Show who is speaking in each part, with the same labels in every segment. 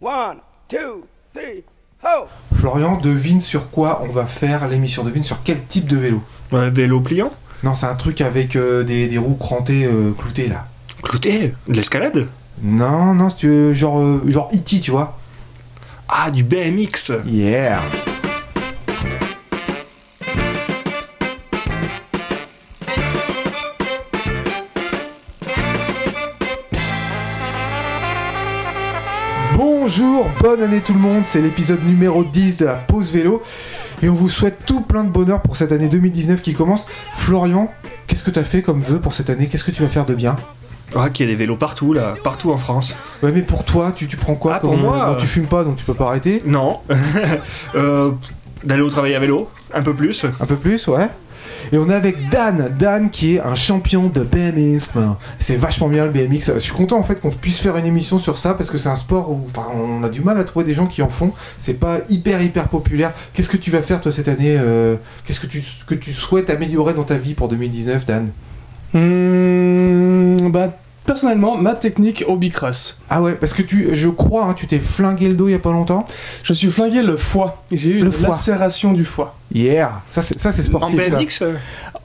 Speaker 1: One, two, three, ho!
Speaker 2: Florian, devine sur quoi on va faire l'émission. Devine sur quel type de vélo?
Speaker 3: Ouais, vélo pliant
Speaker 2: Non, c'est un truc avec euh, des, des roues crantées euh, cloutées là.
Speaker 3: Clouté De l'escalade?
Speaker 2: Non, non, si tu veux, genre, euh, genre E.T., tu vois.
Speaker 3: Ah, du BMX
Speaker 2: Yeah. Bonjour, bonne année tout le monde, c'est l'épisode numéro 10 de la pause vélo et on vous souhaite tout plein de bonheur pour cette année 2019 qui commence. Florian, qu'est-ce que tu as fait comme vœu pour cette année? Qu'est-ce que tu vas faire de bien?
Speaker 3: Ah, qu'il y a des vélos partout, là, partout en France.
Speaker 2: Ouais mais pour toi, tu, tu prends quoi?
Speaker 3: Ah, pour moi,
Speaker 2: bon,
Speaker 3: euh,
Speaker 2: Tu fumes pas donc tu peux pas arrêter?
Speaker 3: Non. Euh, D'aller au travail à vélo, un peu plus.
Speaker 2: Un peu plus, ouais. Et on est avec Dan, Dan qui est un champion de BMX. C'est vachement bien le BMX. Je suis content en fait qu'on puisse faire une émission sur ça parce que c'est un sport où on a du mal à trouver des gens qui en font. C'est pas hyper hyper populaire. Qu'est-ce que tu vas faire toi cette année euh, Qu'est-ce que tu, que tu souhaites améliorer dans ta vie pour 2019, Dan?
Speaker 4: Hmm, bah, personnellement, ma technique au bicross.
Speaker 2: Ah ouais, parce que tu, je crois, hein, tu t'es flingué le dos il y a pas longtemps.
Speaker 4: Je suis flingué le foie. J'ai eu
Speaker 2: Le
Speaker 4: une
Speaker 2: foie.
Speaker 4: lacération du foie.
Speaker 2: Yeah, ça c'est ça c'est
Speaker 3: En
Speaker 2: sportif. ça.
Speaker 3: BMX euh,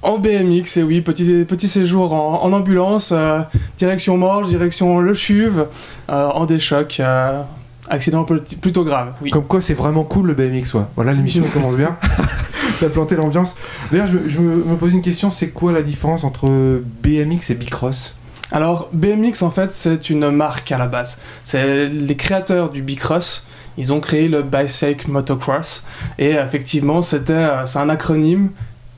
Speaker 4: En BMX, et oui, petit, petit séjour en, en ambulance, euh, direction Morges, direction Le Chuve, euh, en déchoc, euh, accident plutôt grave, oui.
Speaker 2: Comme quoi c'est vraiment cool le BMX, ouais. Voilà, l'émission commence bien. T'as planté l'ambiance. D'ailleurs, je, me- je me, me pose une question, c'est quoi la différence entre BMX et Bicross?
Speaker 4: Alors, BMX, en fait, c'est une marque à la base. C'est les créateurs du bicross. Ils ont créé le Bicycle Motocross. Et effectivement, c'était, euh, c'est un acronyme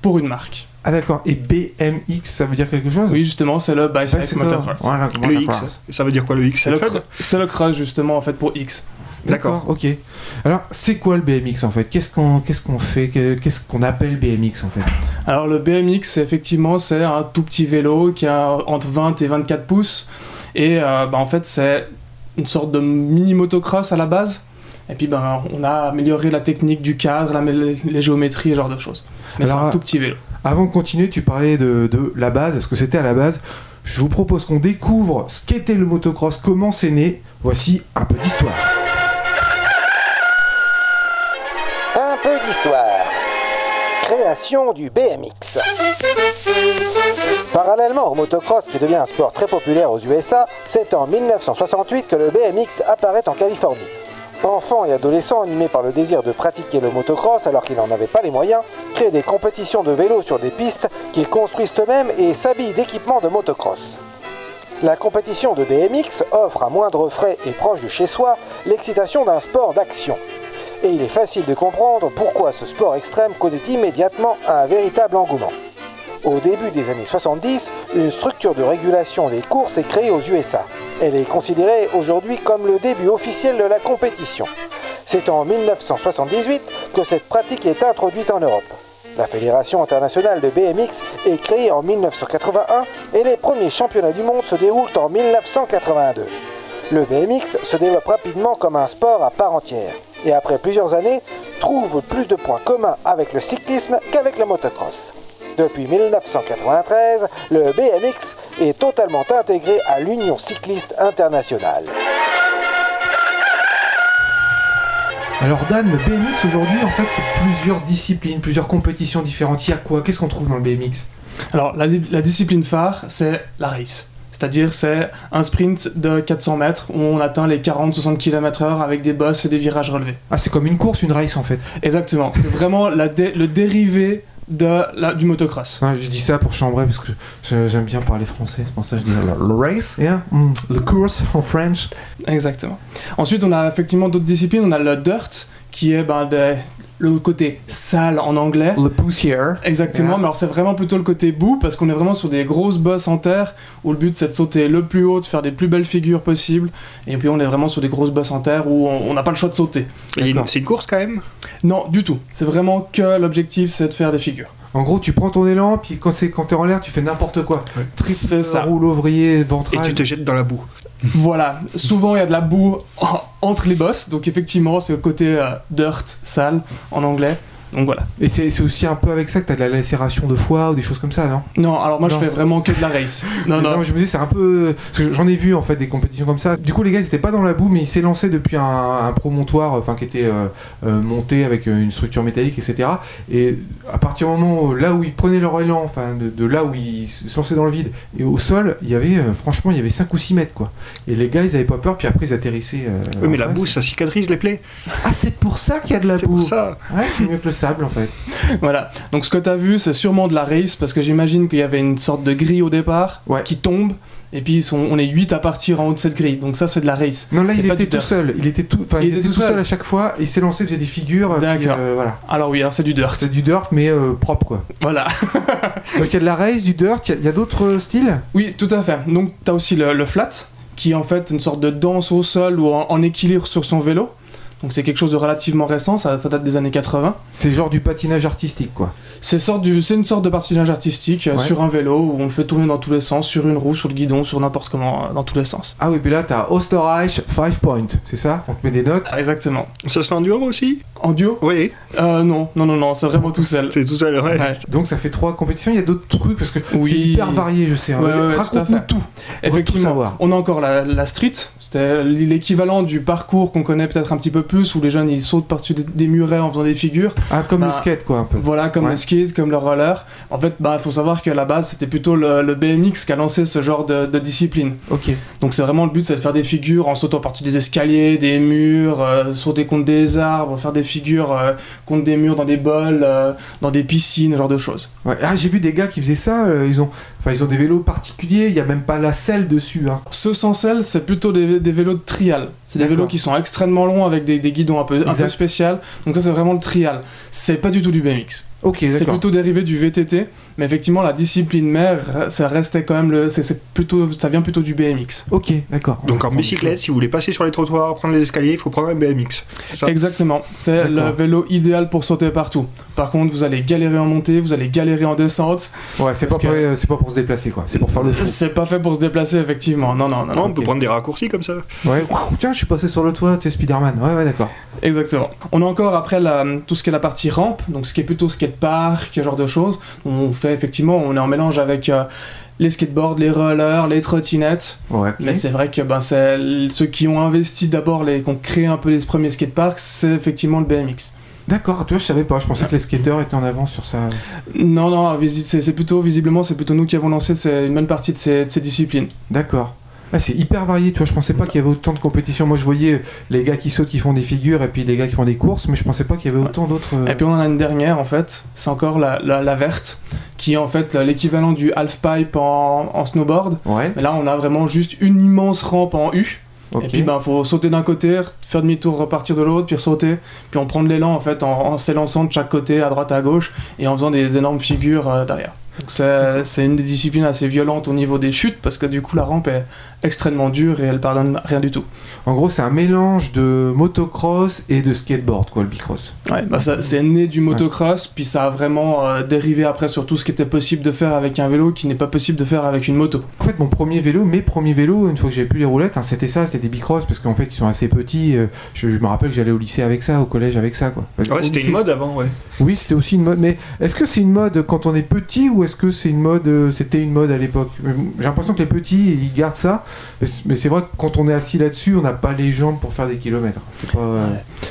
Speaker 4: pour une marque.
Speaker 2: Ah d'accord, et BMX, ça veut dire quelque chose?
Speaker 4: Oui, justement, c'est le Bicycle
Speaker 2: c'est
Speaker 4: Motocross.
Speaker 2: Voilà,
Speaker 3: Le X. Ça veut dire quoi le X
Speaker 4: C'est le, le cross, justement, en fait, pour X.
Speaker 2: D'accord, ok. Alors, c'est quoi le BMX en fait? Qu'est-ce qu'on qu'est-ce qu'on fait? Que- Qu'est-ce qu'on appelle BMX en fait?
Speaker 4: Alors, le BMX, effectivement, c'est un tout petit vélo qui a entre 20 et 24 pouces. Et euh, bah, en fait, c'est une sorte de mini motocross à la base. Et puis, ben, on a amélioré la technique du cadre, la- les géométries, ce genre de choses. Mais c'est un tout petit vélo.
Speaker 2: Avant de continuer, tu parlais de, de la base, ce que c'était à la base. Je vous propose qu'on découvre ce qu'était le motocross, comment c'est né. Voici un peu d'histoire.
Speaker 5: D'histoire. Création du BMX. Parallèlement au motocross qui devient un sport très populaire aux USA, c'est en 1968 que le BMX apparaît en Californie. Enfants et adolescents animés par le désir de pratiquer le motocross alors qu'ils n'en avaient pas les moyens, créent des compétitions de vélo sur des pistes qu'ils construisent eux-mêmes et s'habillent d'équipements de motocross. La compétition de BMX offre à moindre frais et proche de chez soi l'excitation d'un sport d'action et il est facile de comprendre pourquoi ce sport extrême connaît immédiatement un véritable engouement. Au début des années 70, une structure de régulation des courses est créée aux USA. Elle est considérée aujourd'hui comme le début officiel de la compétition. C'est en 1978 que cette pratique est introduite en Europe. La Fédération internationale de BMX est créée en 1981 et les premiers championnats du monde se déroulent en 1982. Le BMX se développe rapidement comme un sport à part entière et après plusieurs années trouve plus de points communs avec le cyclisme qu'avec le motocross. Depuis 1993, le BMX est totalement intégré à l'Union cycliste internationale.
Speaker 2: Alors Dan, le BMX aujourd'hui, en fait, c'est plusieurs disciplines, plusieurs compétitions différentes. Il y a quoi? Qu'est-ce qu'on trouve dans le BMX
Speaker 4: Alors, la, di- la discipline phare, c'est la race. C'est-à-dire, c'est un sprint de 400 mètres où on atteint les 40-60 km/h avec des bosses et des virages relevés.
Speaker 2: Ah, c'est comme une course, une race en fait.
Speaker 4: Exactement. C'est vraiment la dé- le dérivé de la- du motocross.
Speaker 2: Ouais, je dis ça pour chambrer parce que j'aime bien parler français, c'est pour ça que je dis le, race, yeah, mm, le course en French.
Speaker 4: Exactement. Ensuite, on a effectivement d'autres disciplines. On a le dirt, qui est ben, de- le côté sale en anglais.
Speaker 2: Le poussière.
Speaker 4: Exactement,
Speaker 2: Yeah.
Speaker 4: mais alors c'est vraiment plutôt le côté bout parce qu'on est vraiment sur des grosses bosses en terre où le but c'est de sauter le plus haut, de faire des plus belles figures possibles. Et puis on est vraiment sur des grosses bosses en terre où on n'a pas le choix de sauter.
Speaker 3: Et. C'est une course quand même?
Speaker 4: Non, du tout. C'est vraiment que l'objectif c'est de faire des figures.
Speaker 2: En gros, tu prends ton élan, puis quand c'est quand t'es en l'air, tu fais n'importe quoi.
Speaker 3: Ouais.
Speaker 2: Triple roule ouvrier,
Speaker 3: Et
Speaker 2: ventral.
Speaker 3: tu te jettes dans la boue.
Speaker 4: Voilà, souvent il y a de la boue en- entre les bosses, donc effectivement c'est le côté euh, dirt, sale en anglais. Donc voilà.
Speaker 2: Et c'est c'est aussi un peu avec ça que t'as de la lacération de foie ou des choses comme ça, non?
Speaker 4: Non, alors moi
Speaker 2: Non.
Speaker 4: je fais vraiment que de la race. Non, non.
Speaker 2: je me dis c'est un peu parce que j'en ai vu en fait des compétitions comme ça. Du coup les gars ils étaient pas dans la boue mais ils s'élançaient depuis un, un promontoire enfin qui était euh, euh, monté avec euh, une structure métallique etc. Et à partir du moment où, là où ils prenaient leur élan, enfin de, de là où ils se lançaient dans le vide et au sol il y avait euh, franchement il y avait 5 ou 6 mètres quoi. Et les gars ils avaient pas peur puis après ils atterrissaient. euh,
Speaker 3: Oui, mais la
Speaker 2: face.
Speaker 3: boue, ça cicatrise les plaies.
Speaker 2: Ah c'est pour ça qu'il y a de la
Speaker 3: C'est
Speaker 2: boue.
Speaker 3: pour ça.
Speaker 2: Ouais c'est mieux que le sable en fait.
Speaker 4: Voilà. Donc ce que tu as vu, c'est sûrement de la race parce que j'imagine qu'il y avait une sorte de grille au départ
Speaker 2: Ouais.
Speaker 4: qui tombe et puis on est 8 à partir en haut de cette grille. Donc ça c'est de la race.
Speaker 2: Non là il était tout
Speaker 4: dirt.
Speaker 2: seul. Il était tout, il, était tout seul. à chaque fois. Il s'est lancé faisait des figures. puis,
Speaker 4: D'accord.
Speaker 2: euh, voilà.
Speaker 4: Alors oui, alors c'est du dirt.
Speaker 2: C'est du dirt mais euh, propre quoi.
Speaker 4: Voilà.
Speaker 2: Donc il y a de la race, du dirt, il y a- d'autres euh, styles?
Speaker 4: Oui, tout à fait. Donc tu as aussi le, le flat qui est en fait une sorte de danse au sol ou en, en équilibre sur son vélo. Donc c'est quelque chose de relativement récent, ça, ça date des années 80.
Speaker 2: C'est genre du patinage artistique quoi.
Speaker 4: C'est une sorte de patinage artistique euh,
Speaker 2: Ouais.
Speaker 4: sur un vélo où on le fait tourner dans tous les sens, sur une roue, sur le guidon, sur n'importe comment, euh, dans tous les sens.
Speaker 2: Ah oui, puis là t'as Osterreich 5 Point, c'est ça? On te met des notes?
Speaker 4: Ah, exactement.
Speaker 3: Ça se fait en duo aussi?
Speaker 4: En duo
Speaker 3: Oui,
Speaker 4: euh, Non, non, non, non, c'est vraiment tout seul.
Speaker 3: c'est tout seul, ouais.
Speaker 4: Ouais.
Speaker 2: Donc ça fait trois compétitions, il y a d'autres trucs parce que
Speaker 4: Oui.
Speaker 2: c'est hyper varié, je sais. hein.
Speaker 4: Ouais, ouais, ouais, tout
Speaker 2: Raconte-nous
Speaker 4: Effectivement, on a encore la, la street, c'était l'équivalent du parcours qu'on connaît peut-être un petit peu plus, où les jeunes ils sautent par-dessus des, des murets en faisant des figures.
Speaker 2: Ah, comme le
Speaker 4: Bah,
Speaker 2: skate quoi un peu.
Speaker 4: Voilà, comme
Speaker 2: Ouais.
Speaker 4: le skate, comme le roller. En fait, bah, faut savoir qu'à la base, c'était plutôt le, le BMX qui a lancé ce genre de, de discipline.
Speaker 2: Ok.
Speaker 4: Donc c'est vraiment le but, c'est de faire des figures en sautant par-dessus des escaliers, des murs, euh, sauter contre des arbres, faire des figures euh, contre des murs dans des bols, euh, dans des piscines, ce genre de choses.
Speaker 2: Ouais. Ah, j'ai vu des gars qui faisaient ça, euh, ils ont enfin ils ont des vélos particuliers, il y a même pas la selle dessus hein.
Speaker 4: Ceux sans selle, c'est plutôt des, des vélos de trial. C'est des vélos qui sont extrêmement longs avec des, des guidons un peu, un peu spécial. Donc ça, c'est vraiment le trial. C'est pas du tout du BMX.
Speaker 2: OK,
Speaker 4: C'est plutôt dérivé du VTT, mais effectivement, la discipline mère, ça restait quand même le. c'est- plutôt, ça vient plutôt du BMX.
Speaker 2: OK, d'accord.
Speaker 3: Donc en bicyclette, si vous voulez passer sur les trottoirs, prendre les escaliers, il faut prendre un BMX. C'est ça
Speaker 4: Exactement, c'est le vélo idéal pour sauter partout. Par contre, vous allez galérer en montée, vous allez galérer en descente.
Speaker 2: Ouais, c'est pas,
Speaker 4: que-
Speaker 2: euh, c'est pas pour se déplacer quoi, c'est pour faire le.
Speaker 4: C'est pas fait pour se déplacer, effectivement. Non, non, non,
Speaker 3: Non,
Speaker 4: non.
Speaker 3: on peut prendre des raccourcis comme ça.
Speaker 2: Ouais. Tiens, je suis passé sur le toit, t'es Spider-Man. Ouais, ouais, d'accord.
Speaker 4: Exactement. On a encore après la- tout ce qui est la partie rampe, donc ce qui est plutôt skatepark, ce genre de choses. On fait effectivement, on est en mélange avec euh, les skateboards, les rollers, les trottinettes.
Speaker 2: Ouais.
Speaker 4: Mais c'est vrai que ben, ceux qui ont investi d'abord, les, qui ont créé un peu les premiers skateparks, c'est effectivement le BMX.
Speaker 2: D'accord, tu vois, je savais pas, je pensais que les skateurs étaient en avance sur ça.
Speaker 4: Non, non, c'est plutôt, visiblement, c'est plutôt nous qui avons lancé une bonne partie de ces, de ces disciplines.
Speaker 2: D'accord. Ah, c'est hyper varié, tu vois, je pensais pas qu'il y avait autant de compétitions. Moi, je voyais les gars qui sautent, qui font des figures, et puis les gars qui font des courses, mais je pensais pas qu'il y avait autant d'autres. euh,
Speaker 4: Et puis on en a une dernière en fait, c'est encore la, la, la verte, qui est en fait l'équivalent du half-pipe en, en snowboard.
Speaker 2: Ouais,
Speaker 4: Mais là on a vraiment juste une immense rampe en U.
Speaker 2: ok.
Speaker 4: Et puis ben faut sauter d'un côté, faire demi-tour, repartir de l'autre, puis sauter, puis on prend de l'élan en fait en, en s'élançant de chaque côté, à droite à gauche, et en faisant des énormes figures euh, derrière. Donc c'est une des disciplines assez violentes au niveau des chutes, parce que du coup la rampe est extrêmement dure et elle pardonne rien du tout.
Speaker 2: En gros, c'est un mélange de motocross et de skateboard, quoi, le bicross.
Speaker 4: Ouais, bah ça- c'est né du motocross, puis ça a vraiment euh, dérivé après sur tout ce qui était possible de faire avec un vélo qui n'est pas possible de faire avec une moto.
Speaker 2: En fait, mon premier vélo, mes premiers vélos, une fois que j'avais plus les roulettes, hein, c'était ça, c'était des bicross, parce qu'en fait, ils sont assez petits. euh, je, je me rappelle que j'allais au lycée avec ça, au collège avec ça, quoi.
Speaker 3: Ouais, c'était une mode avant, ouais.
Speaker 2: Oui, c'était aussi une mode. Mais est-ce que c'est une mode quand on est petit ou est-ce que c'est une mode euh, C'était une mode à l'époque? Euh, J'ai l'impression que les petits ils gardent ça, mais c'est vrai que quand on est assis là-dessus, on n'a pas les jambes pour faire des kilomètres. Euh,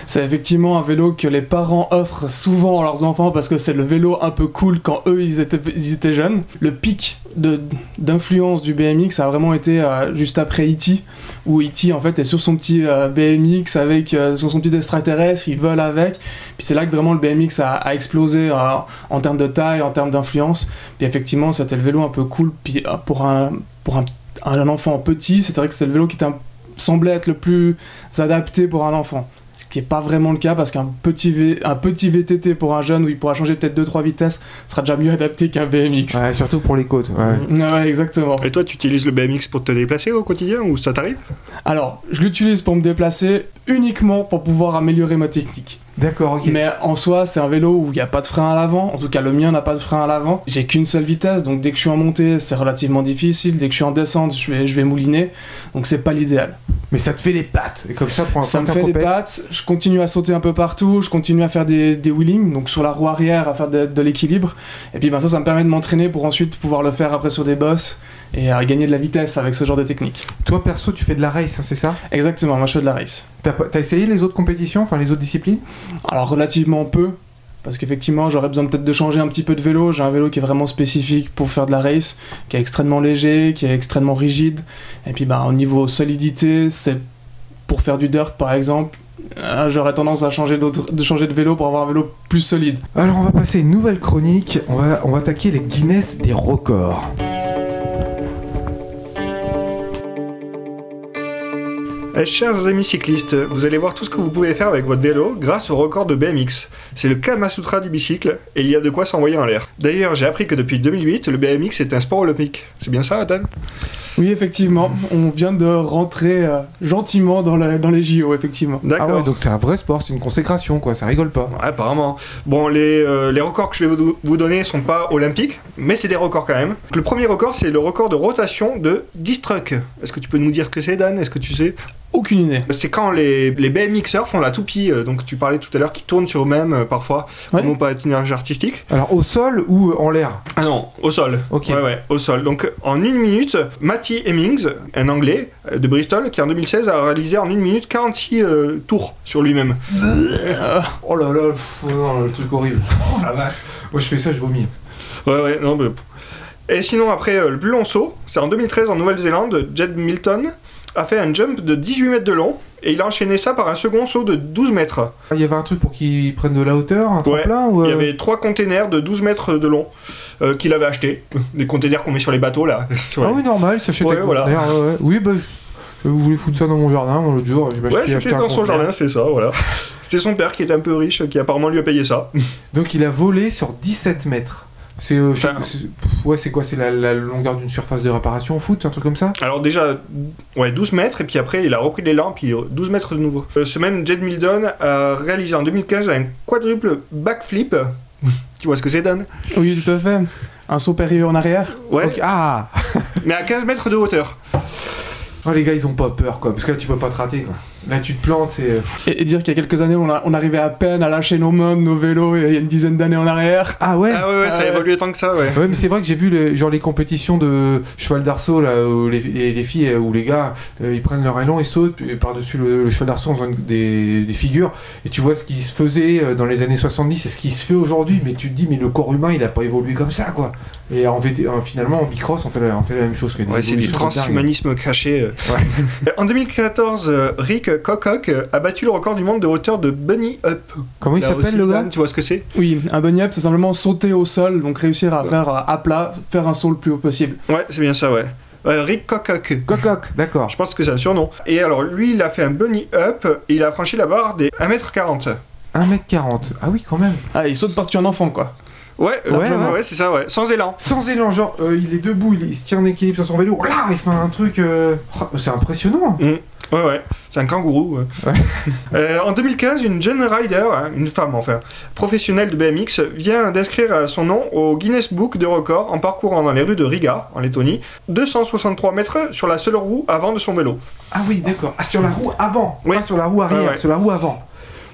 Speaker 4: C'est effectivement un vélo que les parents offrent souvent à leurs enfants parce que c'est le vélo un peu cool quand eux ils étaient, jeunes. Le pic d'influence du BMX a vraiment été euh, juste après E.T. où E.T. en fait est sur son petit euh, BMX avec euh, sur son petit extraterrestre, il vole avec. Puis c'est là que vraiment le BMX a, explosé en termes de taille, en termes d'influence. Puis effectivement c'était le vélo un peu cool. Puis pour un, pour un, un enfant petit, c'est vrai que c'était le vélo qui semblait être le plus adapté pour un enfant. Ce qui n'est pas vraiment le cas parce qu'un petit, V- un petit VTT pour un jeune où il pourra changer peut-être 2-3 vitesses sera déjà mieux adapté qu'un BMX.
Speaker 2: Ouais, surtout pour les côtes. Ouais.
Speaker 4: Ouais, ouais, exactement.
Speaker 3: Et toi, tu utilises le BMX pour te déplacer au quotidien ou ça t'arrive?
Speaker 4: Alors, je l'utilise pour me déplacer uniquement pour pouvoir améliorer ma technique.
Speaker 2: D'accord, ok.
Speaker 4: Mais en soi, c'est un vélo où il n'y a pas de frein à l'avant. En tout cas, le mien n'a pas de frein à l'avant. J'ai qu'une seule vitesse, donc dès que je suis en montée, c'est relativement difficile. Dès que je suis en descente, je vais, je vais mouliner. Donc c'est pas l'idéal.
Speaker 2: Mais ça te fait les pattes. Et comme ça, pour un
Speaker 4: Ça me fait
Speaker 2: compète-
Speaker 4: pattes je continue à sauter un peu partout, je continue à faire des, des wheelings, donc sur la roue arrière, à faire de, de l'équilibre. Et puis ben, ça, ça me permet de m'entraîner pour ensuite pouvoir le faire après sur des bosses et à gagner de la vitesse avec ce genre de technique.
Speaker 2: Toi, perso, tu fais de la race, hein, c'est ça?
Speaker 4: Exactement, moi je fais de la race.
Speaker 2: T'as essayé les autres compétitions, enfin les autres disciplines?
Speaker 4: Alors relativement peu, parce qu'effectivement j'aurais besoin peut-être de changer un petit peu de vélo. J'ai un vélo qui est vraiment spécifique pour faire de la race, qui est extrêmement léger, qui est extrêmement rigide. Et puis bah, au niveau solidité, c'est pour faire du dirt par exemple. euh, J'aurais tendance à changer, de changer de vélo pour avoir un vélo plus solide.
Speaker 2: Alors on va passer une nouvelle chronique, on va, on va attaquer les Guinness des records.
Speaker 3: Chers amis cyclistes, vous allez voir tout ce que vous pouvez faire avec votre vélo grâce au record de BMX. C'est le Kama Sutra du bicycle et il y a de quoi s'envoyer en l'air. D'ailleurs, j'ai appris que depuis 2008, le BMX est un sport olympique. C'est bien ça, Dan
Speaker 4: Oui, effectivement, on vient de rentrer euh, gentiment dans, le- dans les JO, effectivement.
Speaker 2: Ah
Speaker 3: D'accord.
Speaker 2: ouais, donc c'est un vrai sport, c'est une consécration quoi, ça rigole pas.
Speaker 3: Ouais, apparemment. Bon, les, euh, les records que je vais vous, vous donner sont pas olympiques, mais c'est des records quand même. Le premier record, c'est le record de rotation de Distruck. Est-ce que tu peux nous dire ce que c'est, Dan? Est-ce que tu sais?
Speaker 4: Aucune idée.
Speaker 3: C'est quand les, les BMXers font la toupie, euh, donc tu parlais tout à l'heure, qui tournent sur eux-mêmes euh, parfois,
Speaker 4: Ouais.
Speaker 3: comme au patinage artistique.
Speaker 2: Alors au sol ou en l'air?
Speaker 3: Ah non, au sol.
Speaker 2: Ok.
Speaker 3: Ouais, ouais, au sol. Donc en une minute, Matty Hemmings, un Anglais euh, de Bristol, qui en 2016 a réalisé en une minute 46 euh, tours sur lui-même.
Speaker 2: Oh là là, pff, non, le truc horrible.
Speaker 3: Ah vache.
Speaker 2: Moi je fais ça, je vomis.
Speaker 3: Ouais, ouais, non, mais... Et sinon, après, euh, le plus long saut, c'est en 2013 en Nouvelle-Zélande, Jed Milton a fait un jump de 18 mètres de long, et il a enchaîné ça par un second saut de 12 mètres.
Speaker 2: Il y avait un truc pour qu'ils prennent de la hauteur, un
Speaker 3: Ouais,
Speaker 2: tremplin ou
Speaker 3: Il y
Speaker 2: euh,
Speaker 3: avait trois containers de 12 mètres de long euh, qu'il avait acheté. Des containers qu'on met sur les bateaux, là.
Speaker 2: Ah oui, normal, s'achète
Speaker 3: Ouais, voilà.
Speaker 2: ouais. Oui, bah, je- vous voulez foutre ça dans mon jardin, l'autre jour, je
Speaker 3: Ouais, c'était dans son jardin, c'est ça, voilà. C'était son père qui était un peu riche, qui apparemment lui a payé ça.
Speaker 2: Donc il a volé sur 17 mètres. C'est euh,
Speaker 3: Enfin,
Speaker 2: ouais, c'est quoi C'est la, la longueur d'une surface de réparation au foot, un truc comme ça?
Speaker 3: Alors déjà, ouais, 12 mètres, et puis après, il a repris l'élan, puis 12 mètres de nouveau. Euh, ce même Jed Milton a réalisé en 2015 un quadruple backflip. tu vois ce que c'est, Dan?
Speaker 4: Oui, tout à fait. Un saut périlleux en arrière?
Speaker 3: Ouais,
Speaker 2: Ah
Speaker 3: mais à 15 mètres de hauteur.
Speaker 2: Oh, les gars, ils ont pas peur, quoi. Parce que là, tu peux pas te rater, quoi. Là, tu te plantes, c'est. pff.
Speaker 4: Et, et dire qu'il y a quelques années, on, a- on arrivait à peine à lâcher nos mains, nos vélos, il y a une dizaine d'années en arrière.
Speaker 2: Ah ouais
Speaker 3: Ah ouais, ouais, ça a
Speaker 4: Ah
Speaker 3: évolué tant que ça, ouais.
Speaker 2: Ouais, mais c'est vrai que j'ai vu les, genre les compétitions de cheval d'arceau là où les, les- les filles euh, ou les gars euh, ils prennent leur élan et sautent puis par-dessus le, le cheval d'arceau en faisant des, des figures et tu vois ce qui se faisait euh, dans les années 70 et ce qui se fait aujourd'hui mais tu te dis mais le corps humain il a pas évolué comme ça quoi et en VT, euh, finalement en bicross on fait la, on fait la même chose que des
Speaker 3: Ouais, c'est du transhumanisme caché. euh. En 2014, euh, Rick Kokock euh, a battu le record du monde de hauteur de Bunny Up.
Speaker 2: comment il s'appelle le gars
Speaker 3: Tu vois ce que c'est?
Speaker 4: Oui, un bunny up, c'est simplement sauter au sol, donc réussir à faire à plat, faire un saut le plus haut possible.
Speaker 3: Ouais, c'est bien ça, ouais. Euh, Rick Kokock.
Speaker 2: Cococ d'accord
Speaker 3: Je pense que c'est un surnom. Et alors, lui, il a fait un bunny up et il a franchi la barre des 1m40.
Speaker 2: 1m40 ah oui quand même
Speaker 4: Ah, il saute par-dessus un enfant, quoi.
Speaker 3: Ouais, euh,
Speaker 2: Ouais,
Speaker 3: ouais,
Speaker 2: ouais.
Speaker 3: ouais, c'est ça, ouais. Sans élan.
Speaker 2: sans élan genre euh, il est debout il, il se tient en équilibre sur son vélo là il fait un truc euh, oh, c'est impressionnant
Speaker 3: Ouais, ouais. C'est un kangourou. ouais.
Speaker 2: Ouais.
Speaker 3: Euh, en 2015, une jeune rider, hein, une femme enfin, professionnelle de BMX, vient d'inscrire son nom au Guinness Book de records en parcourant dans les rues de Riga, en Lettonie, 263 mètres sur la seule roue avant de son vélo.
Speaker 2: Ah oui, d'accord. Ah, sur la roue avant,
Speaker 3: Oui.
Speaker 2: pas sur la roue arrière,
Speaker 3: Ouais, ouais.
Speaker 2: sur la roue avant.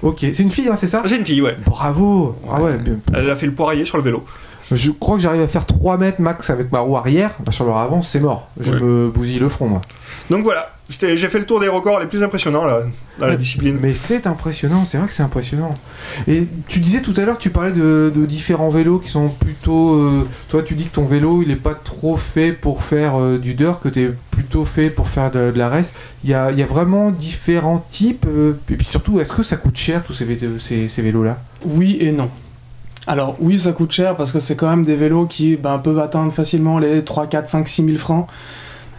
Speaker 2: Ok, c'est une fille, hein, c'est ça?
Speaker 3: C'est une fille, ouais.
Speaker 2: Bravo Ah ouais, bien.
Speaker 3: Elle a fait le poirier sur le vélo.
Speaker 2: Je crois que j'arrive à faire 3 mètres max avec ma roue arrière. Bah, sur le avant, c'est mort. Je
Speaker 3: Ouais.
Speaker 2: me bousille le front, moi.
Speaker 3: Donc voilà, j'ai fait le tour des records les plus impressionnants là, dans la discipline.
Speaker 2: Mais c'est impressionnant, c'est vrai que c'est impressionnant. Et tu disais tout à l'heure, tu parlais de, de différents vélos qui sont plutôt. euh, toi, tu dis que ton vélo, il est pas trop fait pour faire euh, du dirt, que tu es plutôt fait pour faire de, de la race. Il y a, il y a vraiment différents types. euh, et puis surtout, est-ce que ça coûte cher tous ces, vé- ces, ces vélos-là?
Speaker 4: Oui et non. Alors oui, ça coûte cher parce que c'est quand même des vélos qui ben, peuvent atteindre facilement les 3, 4, 5, 6 000 francs.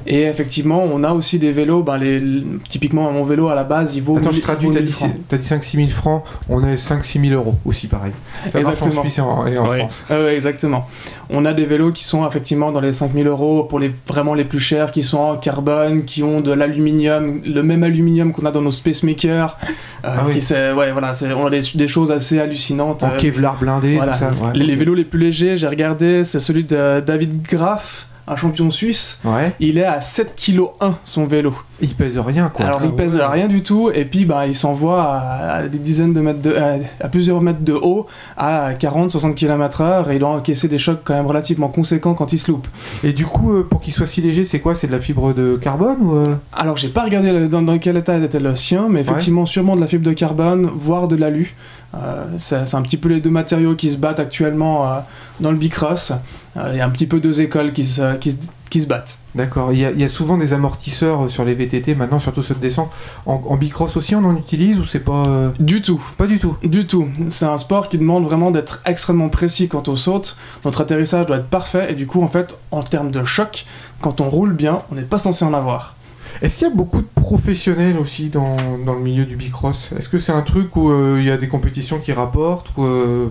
Speaker 4: Et effectivement, on a aussi des vélos, ben, les, typiquement mon vélo à la base, il vaut
Speaker 2: Attends, je
Speaker 4: 1000
Speaker 2: traduis,
Speaker 4: vaut
Speaker 2: t'as
Speaker 4: 1000
Speaker 2: dit, t'as dit 5-6 000 francs, on est 5-6 000 euros aussi, pareil. Ça marche en
Speaker 4: Exactement.
Speaker 2: Suisse et en, et en
Speaker 3: Ouais.
Speaker 2: France.
Speaker 4: Ouais, exactement. On a des vélos qui sont effectivement dans les 5000 euros pour les vraiment les plus chers, qui sont en carbone, qui ont de l'aluminium, le même aluminium qu'on a dans nos Spacemakers. Euh,
Speaker 2: Ah oui.
Speaker 4: ouais, voilà, on a des, des choses assez hallucinantes.
Speaker 2: En
Speaker 4: Euh,
Speaker 2: Kevlar blindé,
Speaker 4: voilà.
Speaker 2: tout ça. ouais.
Speaker 4: les, les vélos les plus légers, j'ai regardé, c'est celui de David Graff un champion suisse,
Speaker 2: Ouais.
Speaker 4: il est à 7 kg 1 son vélo.
Speaker 2: Il pèse rien, quoi.
Speaker 4: Alors il pèse rien du tout et puis bah, il s'envoie à, à des dizaines de mètres de, à, à plusieurs mètres de haut à 40-60 km/h et il doit encaisser des chocs quand même relativement conséquents quand il se loupe.
Speaker 2: Et du coup, euh, pour qu'il soit si léger, c'est quoi? C'est de la fibre de carbone ou euh?
Speaker 4: Alors j'ai pas regardé dans quel état était le sien, mais effectivement sûrement de la fibre de carbone, voire de l'alu. Euh, c'est un petit peu les deux matériaux qui se battent actuellement euh, dans le bicross. Euh, Il y a un petit peu deux écoles qui se, qui se, qui se battent.
Speaker 2: D'accord. Il y, a- il y a souvent des amortisseurs sur les VTT maintenant, surtout ceux de descente. En, en bicross aussi, on en utilise ou c'est pas euh,
Speaker 4: Du tout.
Speaker 2: Pas du tout.
Speaker 4: Du tout. C'est un sport qui demande vraiment d'être extrêmement précis quand on saute. Notre atterrissage doit être parfait et du coup, en fait, en termes de choc, quand on roule bien, on n'est pas censé en avoir.
Speaker 2: Est-ce qu'il y a beaucoup de professionnels aussi dans, dans le milieu du bicross? Est-ce que c'est un truc où euh, il y a des compétitions qui rapportent euh,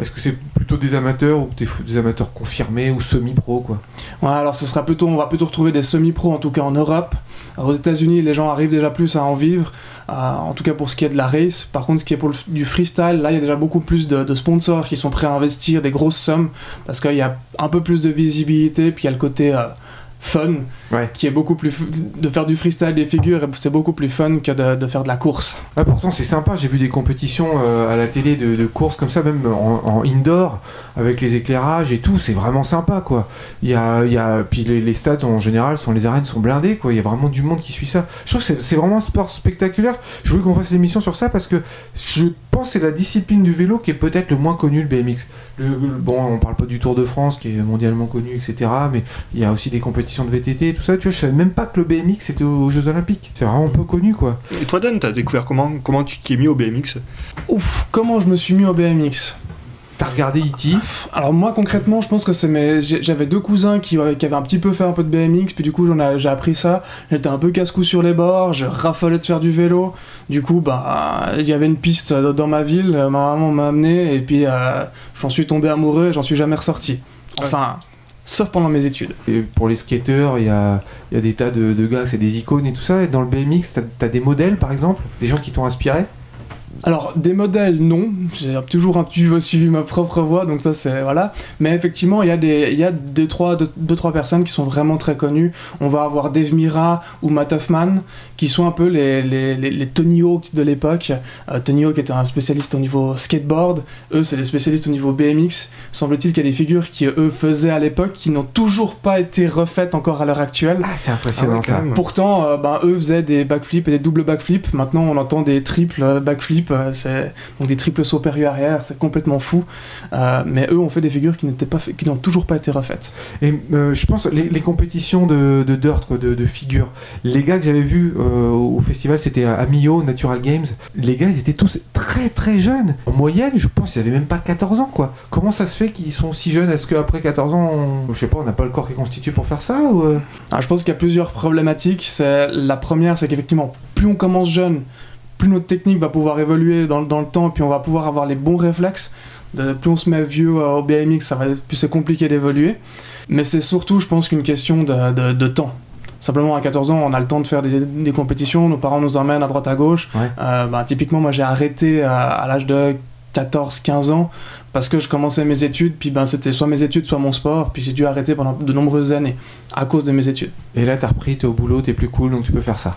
Speaker 2: est-ce que c'est plutôt des amateurs ou des, amateurs confirmés ou semi-pro quoi?
Speaker 4: Ouais, alors ce sera plutôt, on va plutôt retrouver des semi-pros en tout cas en Europe. Alors, aux États-Unis, les gens arrivent déjà plus à en vivre, en tout cas pour ce qui est de la race. Par contre, ce qui est pour le- du freestyle, là, il y a déjà beaucoup plus de, de sponsors qui sont prêts à investir des grosses sommes parce qu'il y a un peu plus de visibilité, puis il y a le côté euh, fun
Speaker 2: Ouais.
Speaker 4: qui est beaucoup plus de faire du freestyle des figures, c'est beaucoup plus fun que de, de faire de la course.
Speaker 2: Ah, pourtant c'est sympa, j'ai vu des compétitions euh, à la télé de, de courses comme ça, même en, en indoor, avec les éclairages et tout, c'est vraiment sympa quoi. Il y a, il y a, puis les, les stades en général, sont, les arènes sont blindées quoi, il y a vraiment du monde qui suit ça. Je trouve que c'est- vraiment un sport spectaculaire. Je voulais qu'on fasse l'émission sur ça parce que je pense que c'est la discipline du vélo qui est peut-être le moins connue, le BMX. Le, le- bon, on parle pas du Tour de France qui est mondialement connu, etc. Mais il y a aussi des compétitions de VTT tout ça. Tu vois, je savais même pas que le BMX était aux Jeux Olympiques. C'est vraiment peu connu quoi.
Speaker 3: Et toi, Dan, t'as découvert comment, comment tu t'y es mis au BMX
Speaker 4: Ouf, comment je me suis mis au BMX
Speaker 2: T'as regardé E.T.
Speaker 4: Alors moi concrètement, je pense que c'est mes... j'avais deux cousins qui, qui avaient un petit peu fait un peu de BMX, puis du coup j'en ai... j'ai appris ça. J'étais un peu casse-cou sur les bords, je raffolais de faire du vélo. Du coup, bah, il y avait une piste dans ma ville, ma maman m'a amené et puis euh, j'en suis tombé amoureux et j'en suis jamais ressorti. Enfin, sauf pendant mes études.
Speaker 2: Et pour les skateurs, il y a, des tas de, de gars, c'est des icônes et tout ça. Et dans le BMX, t'as as des modèles par exemple Des gens qui t'ont inspiré?
Speaker 4: Alors, des modèles, non. J'ai toujours un petit peu suivi ma propre voie, donc ça, c'est. Voilà. Mais effectivement, il y a, des, il y a deux, trois, deux, deux, trois personnes qui sont vraiment très connues. On va avoir Dave Mira ou Matt Hoffman, qui sont un peu les, les, les, les Tony Hawk de l'époque. Euh, Tony Hawk était un spécialiste au niveau skateboard. Eux, c'est des spécialistes au niveau BMX. Semble-t-il qu'il y a des figures qui, eux, faisaient à l'époque, qui n'ont toujours pas été refaites encore à l'heure actuelle.
Speaker 2: Ah, c'est impressionnant
Speaker 3: quand
Speaker 2: ça.
Speaker 4: Pourtant, euh, ben, eux faisaient des backflips et des doubles backflips. Maintenant, on entend des triples backflips, euh, donc des triples sauts périlleux arrière. C'est complètement fou. Euh, mais eux ont fait des figures qui n'étaient pas, fait- qui n'ont toujours pas été refaites.
Speaker 2: Et euh, je pense les, les compétitions de, de dirt, quoi, de, de figures. Les gars que j'avais vus au festival, c'était à Millau, Natural Games. Les gars, ils étaient tous très très jeunes. En moyenne, je pense qu'ils avaient même pas 14 ans, quoi. Comment ça se fait qu'ils sont si jeunes? Est-ce qu'après 14 ans, on- je sais pas, on n'a pas le corps qui est constitué pour faire ça ou,
Speaker 4: Alors, je pense qu'il y a plusieurs problématiques. C'est la première, c'est qu'effectivement, plus on commence jeune, plus notre technique va pouvoir évoluer dans, dans le temps, puis on va pouvoir avoir les bons réflexes. De- plus on se met vieux euh, au BMX, ça va, plus c'est compliqué d'évoluer. Mais c'est surtout, je pense, qu'une question de, de- de temps. Simplement, à 14 ans, on a le temps de faire des, des compétitions, nos parents nous emmènent à droite à gauche.
Speaker 2: Ouais.
Speaker 4: Euh, bah, typiquement, moi j'ai arrêté à, à l'âge de 14-15 ans parce que je commençais mes études, puis ben, c'était soit mes études, soit mon sport, puis j'ai dû arrêter pendant de nombreuses années à cause de mes études.
Speaker 2: Et là, t'as repris, t'es au boulot, t'es plus cool, donc tu peux faire ça.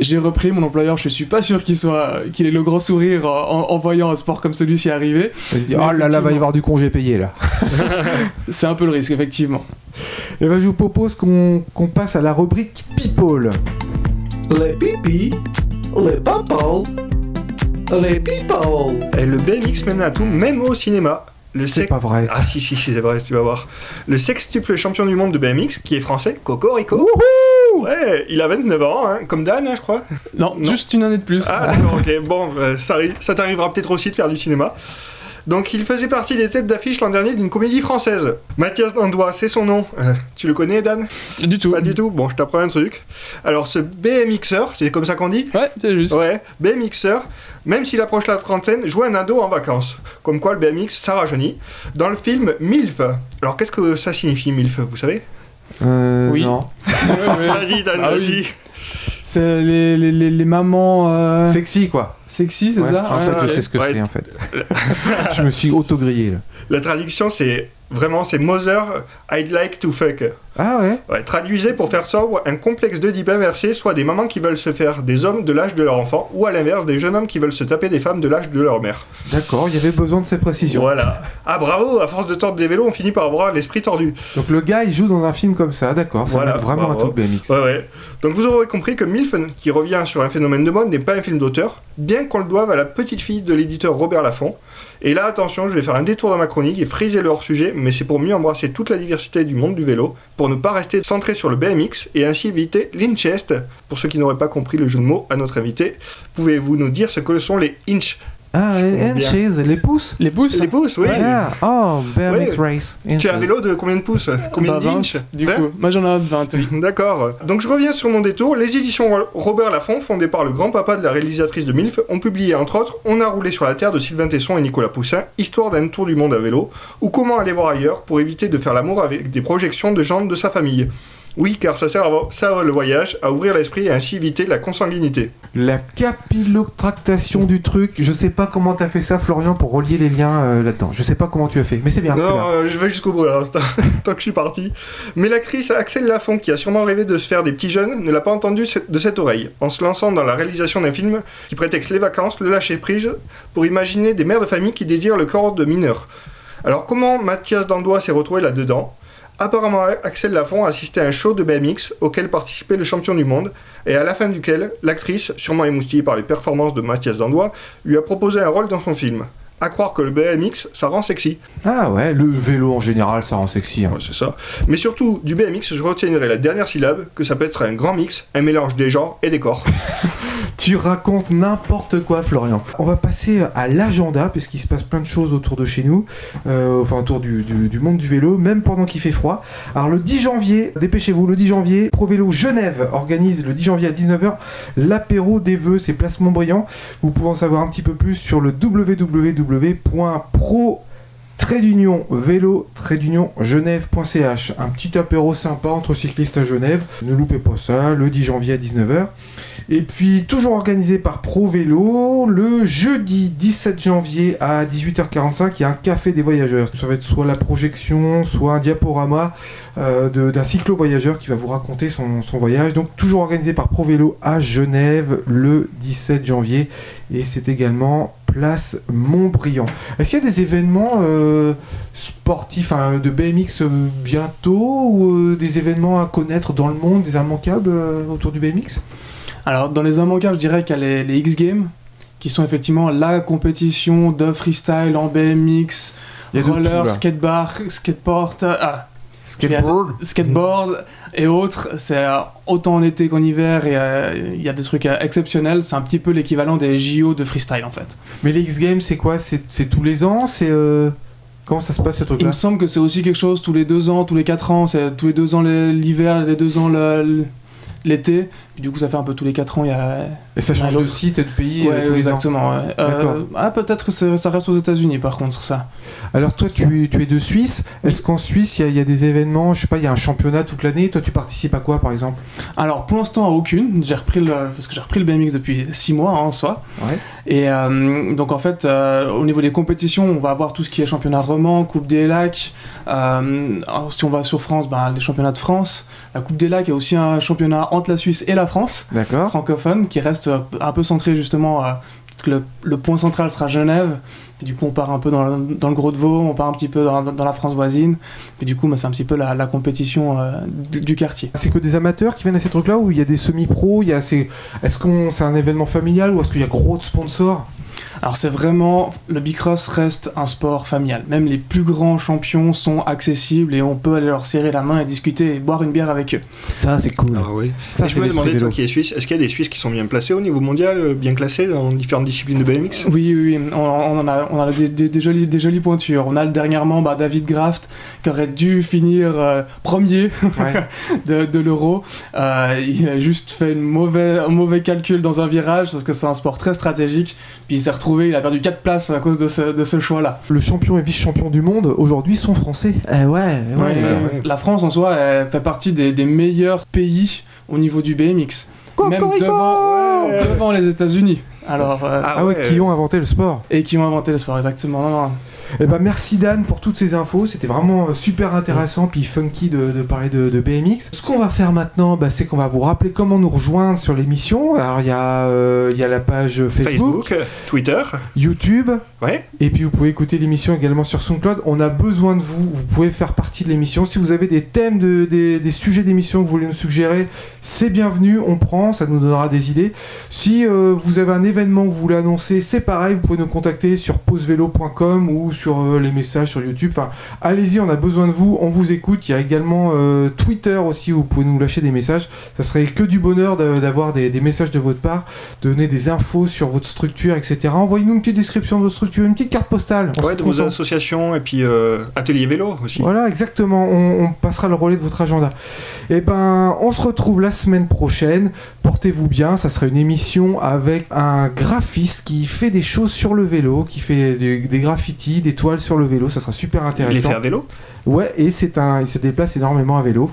Speaker 4: J'ai repris mon employeur, je suis pas sûr qu'il soit qu'il ait le grand sourire en, en voyant un sport comme celui-ci arriver.
Speaker 2: Dis,
Speaker 4: Mais
Speaker 2: oh là là, va y avoir du congé payé là.
Speaker 4: C'est un peu le risque, effectivement.
Speaker 2: Et ben, je vous propose qu'on qu'on passe à la rubrique People.
Speaker 6: Les pipis, les papas, les people.
Speaker 3: Et le BMX mène à tout, même au cinéma. Le
Speaker 2: C'est pas vrai.
Speaker 3: Ah si, si, si, c'est vrai, tu vas voir. Le sextuple champion du monde de BMX, qui est français, Cocorico. Ouais, il a 29 ans, hein, comme Dan, hein, je crois.
Speaker 4: Non,
Speaker 3: Non.
Speaker 4: juste une année de plus.
Speaker 3: Ah d'accord, ok, bon, euh, ça t'arrivera peut-être aussi de faire du cinéma. Donc il faisait partie des têtes d'affiche l'an dernier d'une comédie française. Mathias Dandois, c'est son nom. Euh, tu le connais, Dan?
Speaker 4: Du tout.
Speaker 3: Pas du tout Bon, je t'apprends un truc. Alors ce BMXer, c'est comme ça qu'on dit?
Speaker 4: Ouais, c'est juste.
Speaker 3: Ouais, BMXer, même s'il approche la trentaine, joue un ado en vacances. Comme quoi le BMX, ça rajeunit. Dans le film MILF. Alors qu'est-ce que ça signifie MILF, vous savez?
Speaker 2: Euh,
Speaker 4: Oui.
Speaker 2: Non.
Speaker 3: Vas-y, Dan,
Speaker 4: Ah
Speaker 3: vas-y.
Speaker 4: C'est les, les, les, les mamans euh,
Speaker 2: Sexy quoi.
Speaker 4: sexy, c'est
Speaker 2: Ouais,
Speaker 4: ça
Speaker 2: En
Speaker 3: Ouais,
Speaker 2: fait, je sais ce que
Speaker 3: Ouais.
Speaker 2: c'est en fait. je me suis auto-grillé là.
Speaker 3: La traduction, c'est vraiment, c'est Mother, I'd like to fuck.
Speaker 2: Ah ouais
Speaker 3: Ouais, traduisez pour faire sobre un complexe d'Oedipe inversé, soit des mamans qui veulent se faire des hommes de l'âge de leur enfant, ou à l'inverse, des jeunes hommes qui veulent se taper des femmes de l'âge de leur mère.
Speaker 2: D'accord, il y avait besoin de ces précisions.
Speaker 3: Voilà. Ah bravo, à force de tordre des vélos, on finit par avoir l'esprit tordu.
Speaker 2: Donc le gars, il joue dans un film comme ça, d'accord, ça
Speaker 3: Voilà,
Speaker 2: vraiment
Speaker 3: bravo.
Speaker 2: un tout BMX.
Speaker 3: Ouais, ouais. Donc vous aurez compris que Milf, qui revient sur un phénomène de mode, n'est pas un film d'auteur, bien qu'on le doive à la petite fille de l'éditeur Robert Laffont. Et là, attention, je vais faire un détour dans ma chronique et friser le hors-sujet, mais c'est pour mieux embrasser toute la diversité du monde du vélo, pour ne pas rester centré sur le BMX et ainsi éviter l'inchest. Pour ceux qui n'auraient pas compris le jeu de mots à notre invité, pouvez-vous nous dire ce que sont les inch
Speaker 2: Ah,
Speaker 3: Bien.
Speaker 2: inches, les pouces
Speaker 4: Les pouces
Speaker 3: Les pouces, oui.
Speaker 2: Ah, oh, BMX
Speaker 3: Ouais.
Speaker 2: race.
Speaker 3: Tu as un vélo de combien de pouces Combien
Speaker 4: Bah, 20,
Speaker 3: d'inch
Speaker 4: Du
Speaker 3: 20?
Speaker 4: coup, moi j'en ai 20, oui.
Speaker 3: D'accord. Donc je reviens sur mon détour. Les éditions Robert Laffont, fondées par le grand-papa de la réalisatrice de MILF, ont publié entre autres On a roulé sur la terre de Sylvain Tesson et Nicolas Poussin, histoire d'un tour du monde à vélo, ou comment aller voir ailleurs pour éviter de faire l'amour avec des projections de gens de sa famille. Oui, car ça sert à, ça, le voyage, à ouvrir l'esprit et ainsi éviter la consanguinité.
Speaker 2: La capillotractation du truc, je sais pas comment t'as fait ça, Florian, pour relier les liens euh, là-dedans. Je sais pas comment tu as fait, mais c'est bien.
Speaker 3: Non,
Speaker 2: bien.
Speaker 3: euh, je vais jusqu'au bout là, tant que je suis parti. Mais l'actrice Axel Lafont, qui a sûrement rêvé de se faire des petits jeunes, ne l'a pas entendu de cette oreille. En se lançant dans la réalisation d'un film qui prétexte les vacances, le lâcher prise, pour imaginer des mères de famille qui désirent le corps de mineurs. Alors comment Mathias Dandois s'est retrouvé là-dedans? Apparemment, Axel Lafont a assisté à un show de BMX auquel participait le champion du monde, et à la fin duquel, l'actrice, sûrement émoustillée par les performances de Mathias Dandois, lui a proposé un rôle dans son film. À croire que le BMX, ça rend sexy.
Speaker 2: Ah ouais, le vélo en général, ça rend sexy. hein.
Speaker 3: Ouais, c'est ça. Mais surtout, du BMX, je retiendrai la dernière syllabe, que ça peut être un grand mix, un mélange des genres et des corps.
Speaker 2: Tu racontes n'importe quoi, Florian. On va passer à l'agenda, puisqu'il se passe plein de choses autour de chez nous, euh, enfin autour du, du- du monde du vélo, même pendant qu'il fait froid. Alors le 10 janvier, dépêchez-vous, le 10 janvier, Pro Vélo Genève organise le 10 janvier à 19h l'apéro des vœux, c'est Place Montbriand. Vous pouvez en savoir un petit peu plus sur le www.pro trait d'union vélo trait d'union genève.ch un petit apéro sympa entre cyclistes à Genève. Ne loupez pas ça le 10 janvier à 19h et puis, toujours organisé par Pro Vélo, le jeudi 17 janvier à 18h45, il y a un café des voyageurs. Ça va être soit la projection, soit un diaporama euh, d'un cyclo-voyageur qui va vous raconter son, voyage. Donc, toujours organisé par Pro Vélo à Genève le 17 janvier. Et c'est également place Montbriand. Est-ce qu'il y a des événements euh, sportifs hein, de BMX euh, bientôt ou des événements à connaître dans le monde, des immanquables autour du BMX
Speaker 4: Alors, dans les immanquables, je dirais qu'il y a les, les X Games, qui sont effectivement la compétition de freestyle en BMX,
Speaker 2: Il
Speaker 4: roller, skatebar, skateboard, ah,
Speaker 2: Skateboard
Speaker 4: skateboard et autres. C'est euh, autant en été qu'en hiver et euh, il y a des trucs euh, exceptionnels. C'est un petit peu l'équivalent des JO de freestyle en fait.
Speaker 2: Mais les X Games, c'est quoi? C'est tous les ans? C'est euh, comment ça se passe ce
Speaker 4: Il
Speaker 2: truc-là
Speaker 4: me semble que c'est aussi quelque chose tous les deux ans, tous les quatre ans. C'est tous les deux ans l'hiver, les deux ans l'été. Puis du coup, ça fait un peu tous les quatre ans. Il y a
Speaker 2: Et ça change
Speaker 4: Ouais,
Speaker 2: de site et de pays
Speaker 4: Ouais,
Speaker 2: euh, tous les ans.
Speaker 4: exactement. ouais. Euh, ah, peut-être que ça reste aux États-Unis par contre, ça.
Speaker 2: Alors toi, tu, es- tu es de Suisse. Est-ce qu'en Suisse, il y, a- il y a des événements Je sais pas, il y a un championnat toute l'année? Toi, tu participes à quoi, par exemple?
Speaker 4: Alors pour l'instant, à aucune. J'ai repris le, parce que j'ai repris le BMX depuis 6 mois hein, en soi.
Speaker 2: Ouais.
Speaker 4: Et euh, donc en fait, euh, au niveau des compétitions, on va avoir tout ce qui est championnat roman, Coupe des Lacs. Alors, si on va sur France, ben, les championnats de France. La Coupe des Lacs, il y a aussi un championnat entre la Suisse et la France,
Speaker 2: D'accord.
Speaker 4: francophone, qui reste un peu centré justement. que le, le point central sera Genève. Et du coup, on part un peu dans, le- dans le Gros de Vaud, on part un petit peu dans, dans la France voisine. Et du coup, ben, c'est un petit peu la, la compétition euh, du, du quartier.
Speaker 2: C'est que des amateurs qui viennent à ces trucs-là ou il y a des semi-pros il y a ces... Est-ce qu'on c'est un événement familial ou est-ce qu'il y a gros de sponsors?
Speaker 4: Alors c'est vraiment, le bicross reste un sport familial. Même les plus grands champions sont accessibles et on peut aller leur serrer la main et discuter et boire une bière avec eux.
Speaker 2: Ça, c'est cool.
Speaker 3: Ah oui.
Speaker 2: Ça,
Speaker 3: je me demandais, toi qui es suisse, est-ce qu'il y a des Suisses qui sont bien placés au niveau mondial, euh, bien classés dans différentes disciplines de BMX
Speaker 4: Oui, oui, oui, on, on en a, on a des, des- des jolies, des jolies pointures. On a dernièrement bah, David Graft qui aurait dû finir euh, premier
Speaker 2: Ouais.
Speaker 4: de, de l'euro. Euh, il a juste fait une un mauvais calcul dans un virage parce que c'est un sport très stratégique. Puis il s'est retrouvé, il a perdu 4 places à cause de ce, de ce choix-là.
Speaker 2: Le champion et vice-champion du monde aujourd'hui sont français. Eh ouais,
Speaker 4: La France en soi elle fait partie des, des meilleurs pays au niveau du BMX. Même devant,
Speaker 3: Ouais.
Speaker 4: devant les États-unis. Alors, euh,
Speaker 2: Ah ouais, qui ont inventé le sport.
Speaker 4: et qui ont inventé le sport, exactement. Non, non.
Speaker 2: Eh ben merci Dan pour toutes ces infos, c'était vraiment euh, super intéressant puis funky de, de parler de, de BMX. Ce qu'on va faire maintenant, bah, c'est qu'on va vous rappeler comment nous rejoindre sur l'émission. Alors il y, a, euh, il y a la page Facebook,
Speaker 3: Facebook, Twitter,
Speaker 2: YouTube,
Speaker 3: ouais.
Speaker 2: et puis vous pouvez écouter l'émission également sur SoundCloud. On a besoin de vous, vous pouvez faire partie de l'émission. Si vous avez des thèmes, de, des, des sujets d'émission que vous voulez nous suggérer, c'est bienvenu, on prend, ça nous donnera des idées. Si euh, vous avez un événement que vous voulez annoncer, c'est pareil, vous pouvez nous contacter sur pausevélo.com ou sur euh, les messages sur YouTube. Enfin, allez-y, on a besoin de vous, on vous écoute. Il y a également euh, Twitter aussi où vous pouvez nous lâcher des messages. Ça serait que du bonheur d'avoir des, des messages de votre part, donner des infos sur votre structure, etc. Envoyez-nous une petite description de votre structure, une petite carte postale. On
Speaker 3: Ouais, de vos associations et puis euh, atelier vélo aussi.
Speaker 2: Voilà, exactement. On, on passera le relais de votre agenda. Et ben, on se retrouve la semaine prochaine. Portez-vous bien. Ça sera une émission avec un graphiste qui fait des choses sur le vélo, qui fait des, des graffitis, des toiles sur le vélo. Ça sera super
Speaker 3: Il est
Speaker 2: intéressant.
Speaker 3: fait à vélo?
Speaker 2: Ouais, et c'est un, il se déplace énormément à vélo.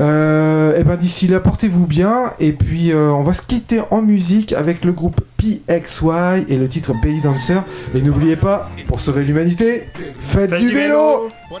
Speaker 2: Euh, et ben d'ici là, portez-vous bien. Et puis euh, on va se quitter en musique avec le groupe PXY et le titre Belly Dancer. Et n'oubliez pas, pour sauver l'humanité, faites,
Speaker 3: Faites
Speaker 2: du, vélo.
Speaker 7: Por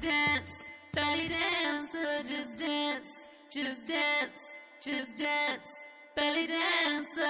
Speaker 8: dance, belly dancer, just dance, just dance, just dance, belly dancer.